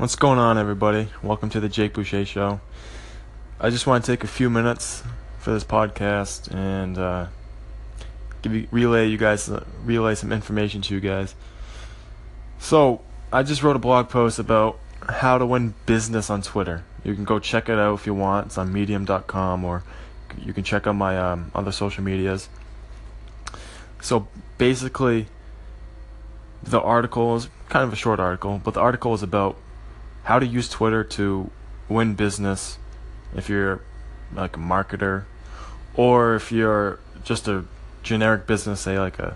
What's going on, everybody? Welcome to the Jake Boucher Show. I just want to take a few minutes for this podcast and uh, give you, relay you guys uh, relay some information to you guys. So I just wrote a blog post about how to win business on Twitter. You can go check it out if you want. It's on Medium.com or you can check out my um, other social medias. So basically, the article is kind of a short article, but the article is about how to use Twitter to win business if you're like a marketer or if you're just a generic business, say like a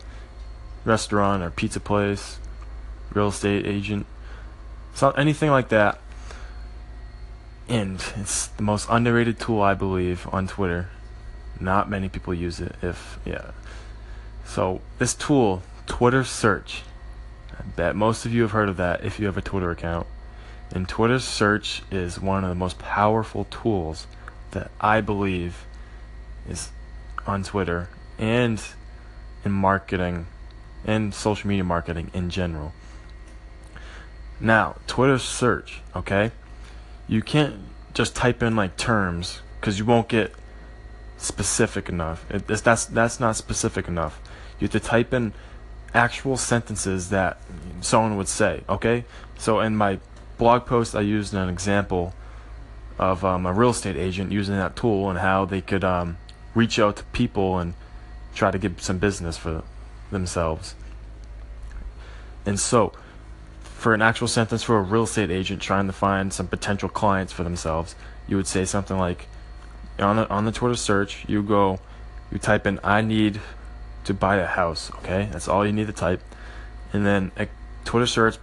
restaurant or pizza place, real estate agent, so anything like that. And it's the most underrated tool I believe on Twitter. Not many people use it if yeah. So this tool, Twitter search. I bet most of you have heard of that if you have a Twitter account. And Twitter search is one of the most powerful tools that I believe is on Twitter and in marketing and social media marketing in general. Now, Twitter search, okay? You can't just type in like terms because you won't get specific enough. It, that's that's not specific enough. You have to type in actual sentences that someone would say. Okay, so in my blog post, I used an example of um, a real estate agent using that tool and how they could um, reach out to people and try to get some business for themselves. And so, for an actual sentence for a real estate agent trying to find some potential clients for themselves, you would say something like, on the, on the Twitter search, you go, you type in, I need to buy a house, okay? That's all you need to type. And then a Twitter search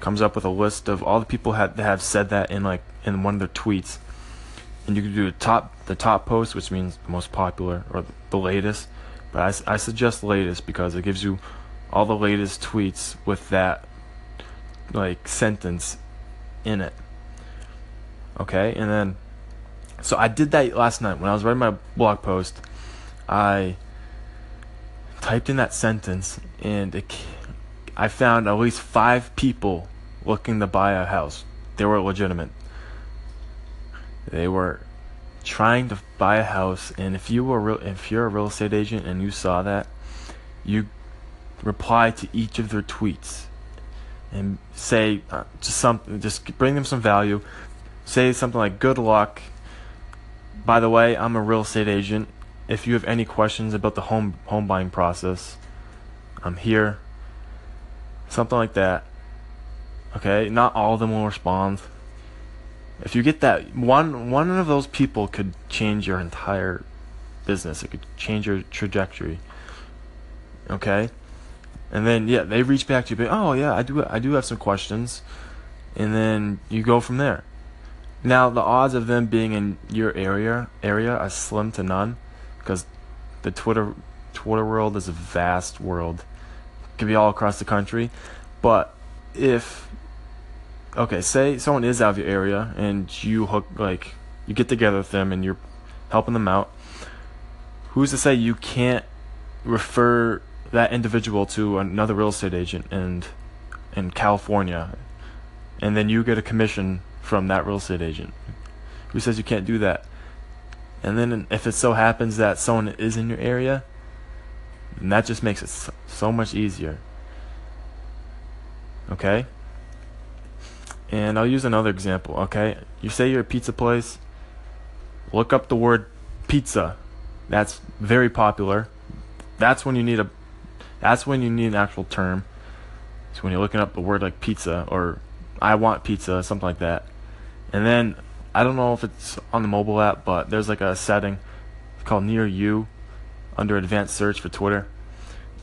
comes up with a list of all the people that have said that in like in one of their tweets. And you can do the top the top post, which means the most popular or the latest. But I, I suggest latest because it gives you all the latest tweets with that like sentence in it. Okay, and then so I did that last night when I was writing my blog post. I typed in that sentence and it, I found at least five people looking to buy a house. They were legitimate. They were trying to buy a house, and if you were real, if you're a real estate agent and you saw that, you reply to each of their tweets and say uh, just something, just bring them some value. Say something like "Good luck." By the way, I'm a real estate agent. If you have any questions about the home home buying process, I'm here. Something like that. Okay, not all of them will respond. If you get that one one of those people could change your entire business. It could change your trajectory. Okay? And then yeah, they reach back to you, but oh yeah, I do I do have some questions. And then you go from there. Now the odds of them being in your area area are slim to none because the Twitter Twitter world is a vast world. Could be all across the country. But if okay, say someone is out of your area and you hook like you get together with them and you're helping them out. Who's to say you can't refer that individual to another real estate agent and in California and then you get a commission from that real estate agent? Who says you can't do that? And then if it so happens that someone is in your area, then that just makes it so much easier. Okay? And I'll use another example, okay? You say you're a pizza place, look up the word pizza. That's very popular. That's when you need a that's when you need an actual term. So when you're looking up the word like pizza or I want pizza, something like that. And then I don't know if it's on the mobile app, but there's like a setting called near you under advanced search for Twitter.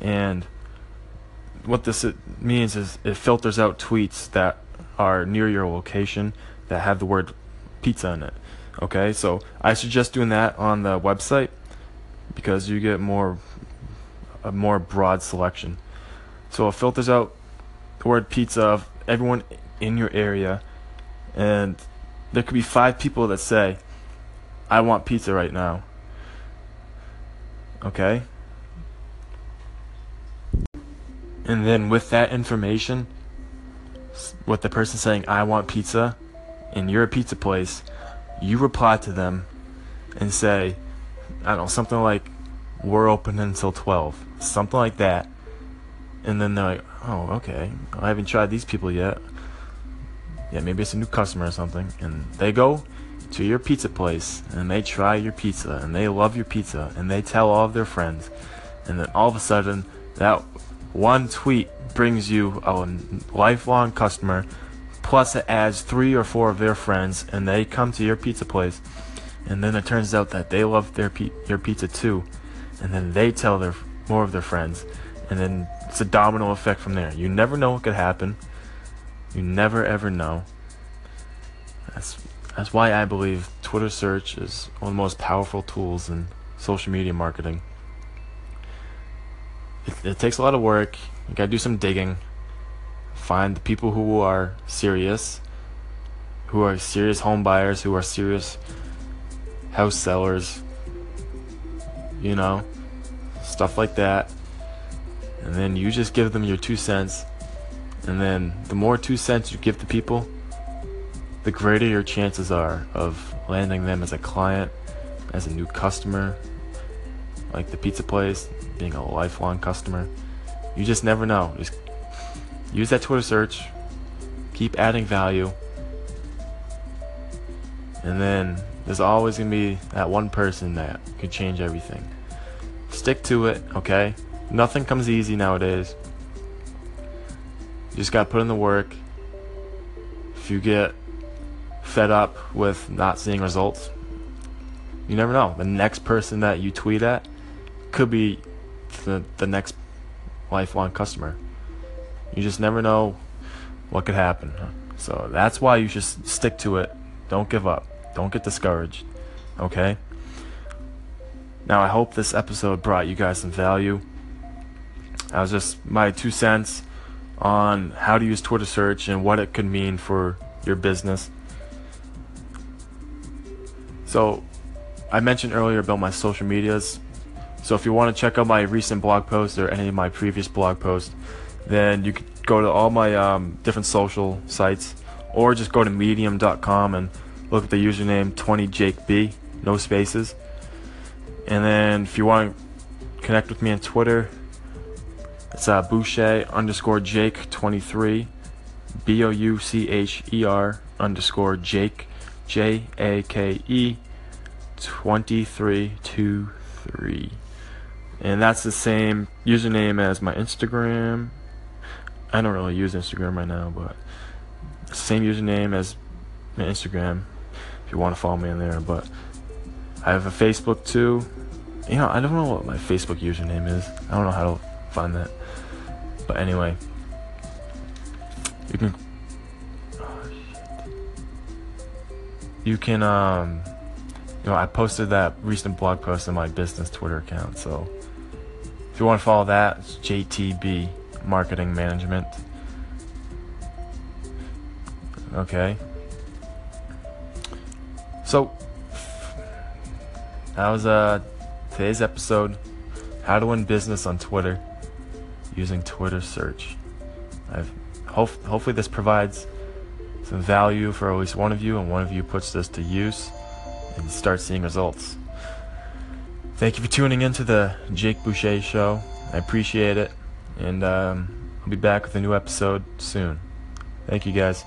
And what this means is it filters out tweets that are near your location that have the word pizza in it. Okay, so I suggest doing that on the website because you get more a more broad selection. So it filters out the word pizza of everyone in your area, and there could be five people that say, "I want pizza right now." Okay. And then with that information, with the person saying I want pizza and you're a pizza place, you reply to them and say, I don't know, something like we're open until 12, something like that. And then they're like, oh, okay, I haven't tried these people yet. Yeah, maybe it's a new customer or something. And they go to your pizza place and they try your pizza and they love your pizza and they tell all of their friends. And then all of a sudden, that one tweet brings you a lifelong customer, plus it adds three or four of their friends, and they come to your pizza place. And then it turns out that they love their your pizza too, and then they tell their more of their friends, and then it's a domino effect from there. You never know what could happen. You never ever know. That's that's why I believe Twitter search is one of the most powerful tools in social media marketing. It, it takes a lot of work. You gotta do some digging. Find the people who are serious, who are serious home buyers, who are serious house sellers, you know, stuff like that. And then you just give them your two cents. And then the more two cents you give to people, the greater your chances are of landing them as a client, as a new customer, like the pizza place, being a lifelong customer. You just never know. Just use that Twitter search, keep adding value, and then there's always going to be that one person that could change everything. Stick to it, okay? Nothing comes easy nowadays. You just got to put in the work. If you get fed up with not seeing results, you never know. The next person that you tweet at could be the, the next lifelong customer. You just never know what could happen. So that's why you should stick to it. Don't give up. Don't get discouraged. Okay? Now, I hope this episode brought you guys some value. That was just my two cents on how to use Twitter search and what it could mean for your business. So, I mentioned earlier about my social medias. So, if you want to check out my recent blog posts or any of my previous blog posts, then you could go to all my um, different social sites or just go to medium.com and look at the username 20jakeb, no spaces. And then if you want to connect with me on Twitter, it's uh, Boucher underscore Jake 23, B O U C H E R underscore Jake, J A K E 2323. And that's the same username as my Instagram. I don't really use Instagram right now, but same username as my Instagram if you want to follow me on there. But I have a Facebook too. You know, I don't know what my Facebook username is. I don't know how to find that. But anyway, you can. Oh, you can um you know, I posted that recent blog post on my business Twitter account. So if you want to follow that, it's JTB Marketing Management. Okay. So that was uh today's episode how to win business on Twitter using Twitter search. I've hope, hopefully this provides some value for at least one of you and one of you puts this to use and start seeing results. Thank you for tuning in to the Jake Boucher Show. I appreciate it. And um, I'll be back with a new episode soon. Thank you guys.